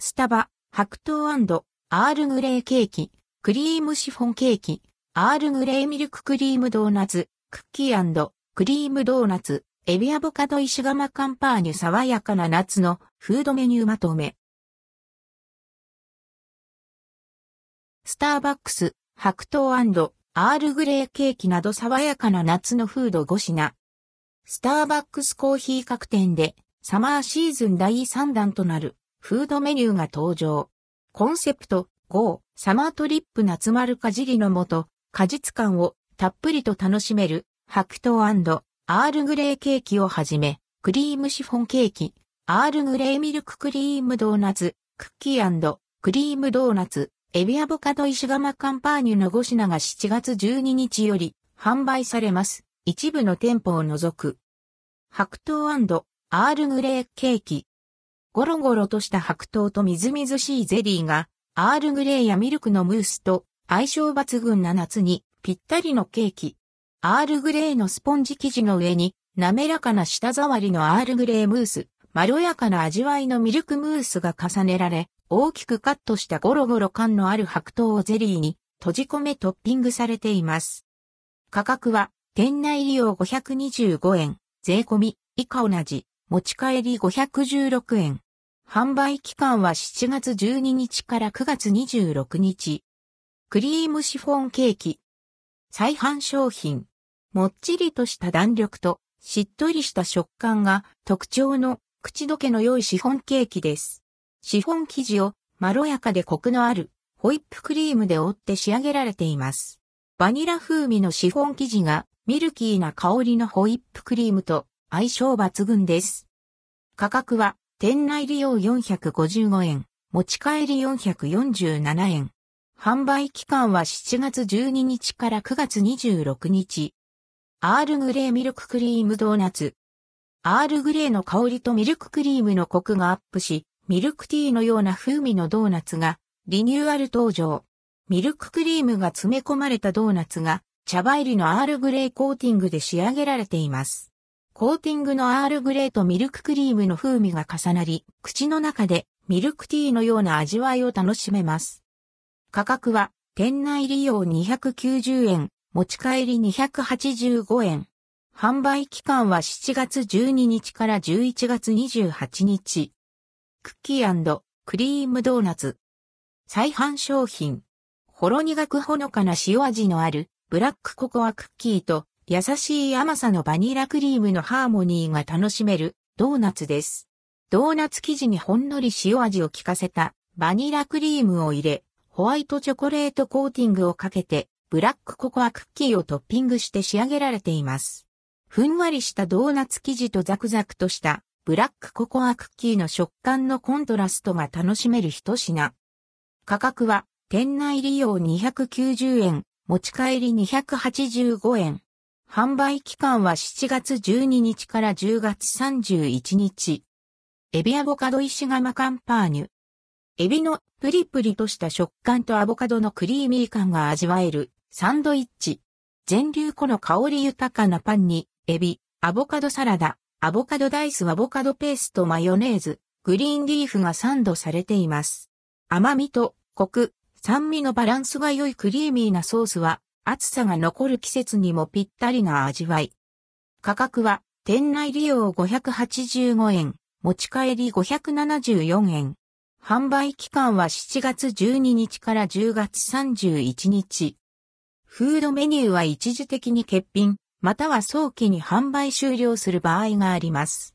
スタバ、白桃アールグレーケーキ、クリームシフォンケーキ、アールグレーミルククリームドーナツ、クッキークリームドーナツ、エビアボカド石窯カンパーニュ爽やかな夏のフードメニューまとめ。スターバックス、白桃アールグレーケーキなど爽やかな夏のフード5品。スターバックスコーヒー各店でサマーシーズン第3弾となるフードメニューが登場。コンセプト GO サマートリップ夏丸かじりのもと果実感をたっぷりと楽しめる白桃アールグレーケーキをはじめクリームシフォンケーキ、アールグレーミルククリームドーナツ、クッキークリームドーナツ、エビアボカド石窯カンパーニュの5品が7月12日より販売されます。一部の店舗を除く。白桃アールグレーケーキ。ゴロゴロとした白桃とみずみずしいゼリーがアールグレーやミルクのムースと相性抜群な夏にぴったりのケーキ。アールグレーのスポンジ生地の上に滑らかな舌触りのアールグレームース、まろやかな味わいのミルクムースが重ねられ、大きくカットしたゴロゴロ感のある白桃をゼリーに閉じ込めトッピングされています。価格は店内利用525円、税込み以下同じ、持ち帰り516円。販売期間は7月12日から9月26日。クリームシフォンケーキ。再販商品。もっちりとした弾力としっとりした食感が特徴の口どけの良いシフォンケーキです。シフォン生地をまろやかでコクのあるホイップクリームで覆って仕上げられています。バニラ風味のシフォン生地がミルキーな香りのホイップクリームと相性抜群です。価格は店内利用455円、持ち帰り447円。販売期間は7月12日から9月26日。アールグレーミルククリームドーナツ。アールグレーの香りとミルククリームのコクがアップし、ミルクティーのような風味のドーナツがリニューアル登場。ミルククリームが詰め込まれたドーナツが茶葉入りのアールグレーコーティングで仕上げられています。コーティングのアールグレーとミルククリームの風味が重なり、口の中でミルクティーのような味わいを楽しめます。価格は店内利用290円、持ち帰り285円。販売期間は7月12日から11月28日。クッキークリームドーナツ。再販商品。ほろ苦くほのかな塩味のあるブラックココアクッキーと優しい甘さのバニラクリームのハーモニーが楽しめるドーナツです。ドーナツ生地にほんのり塩味を効かせたバニラクリームを入れ、ホワイトチョコレートコーティングをかけて、ブラックココアクッキーをトッピングして仕上げられています。ふんわりしたドーナツ生地とザクザクとしたブラックココアクッキーの食感のコントラストが楽しめる一品。価格は店内利用290円、持ち帰り285円。販売期間は7月12日から10月31日。エビアボカド石窯カンパーニュ。エビのプリプリとした食感とアボカドのクリーミー感が味わえるサンドイッチ。全粒粉の香り豊かなパンに、エビ、アボカドサラダ、アボカドダイスアボカドペーストマヨネーズ、グリーンリーフがサンドされています。甘みとコク、酸味のバランスが良いクリーミーなソースは、暑さが残る季節にもぴったりな味わい。価格は、店内利用585円、持ち帰り574円。販売期間は7月12日から10月31日。フードメニューは一時的に欠品、または早期に販売終了する場合があります。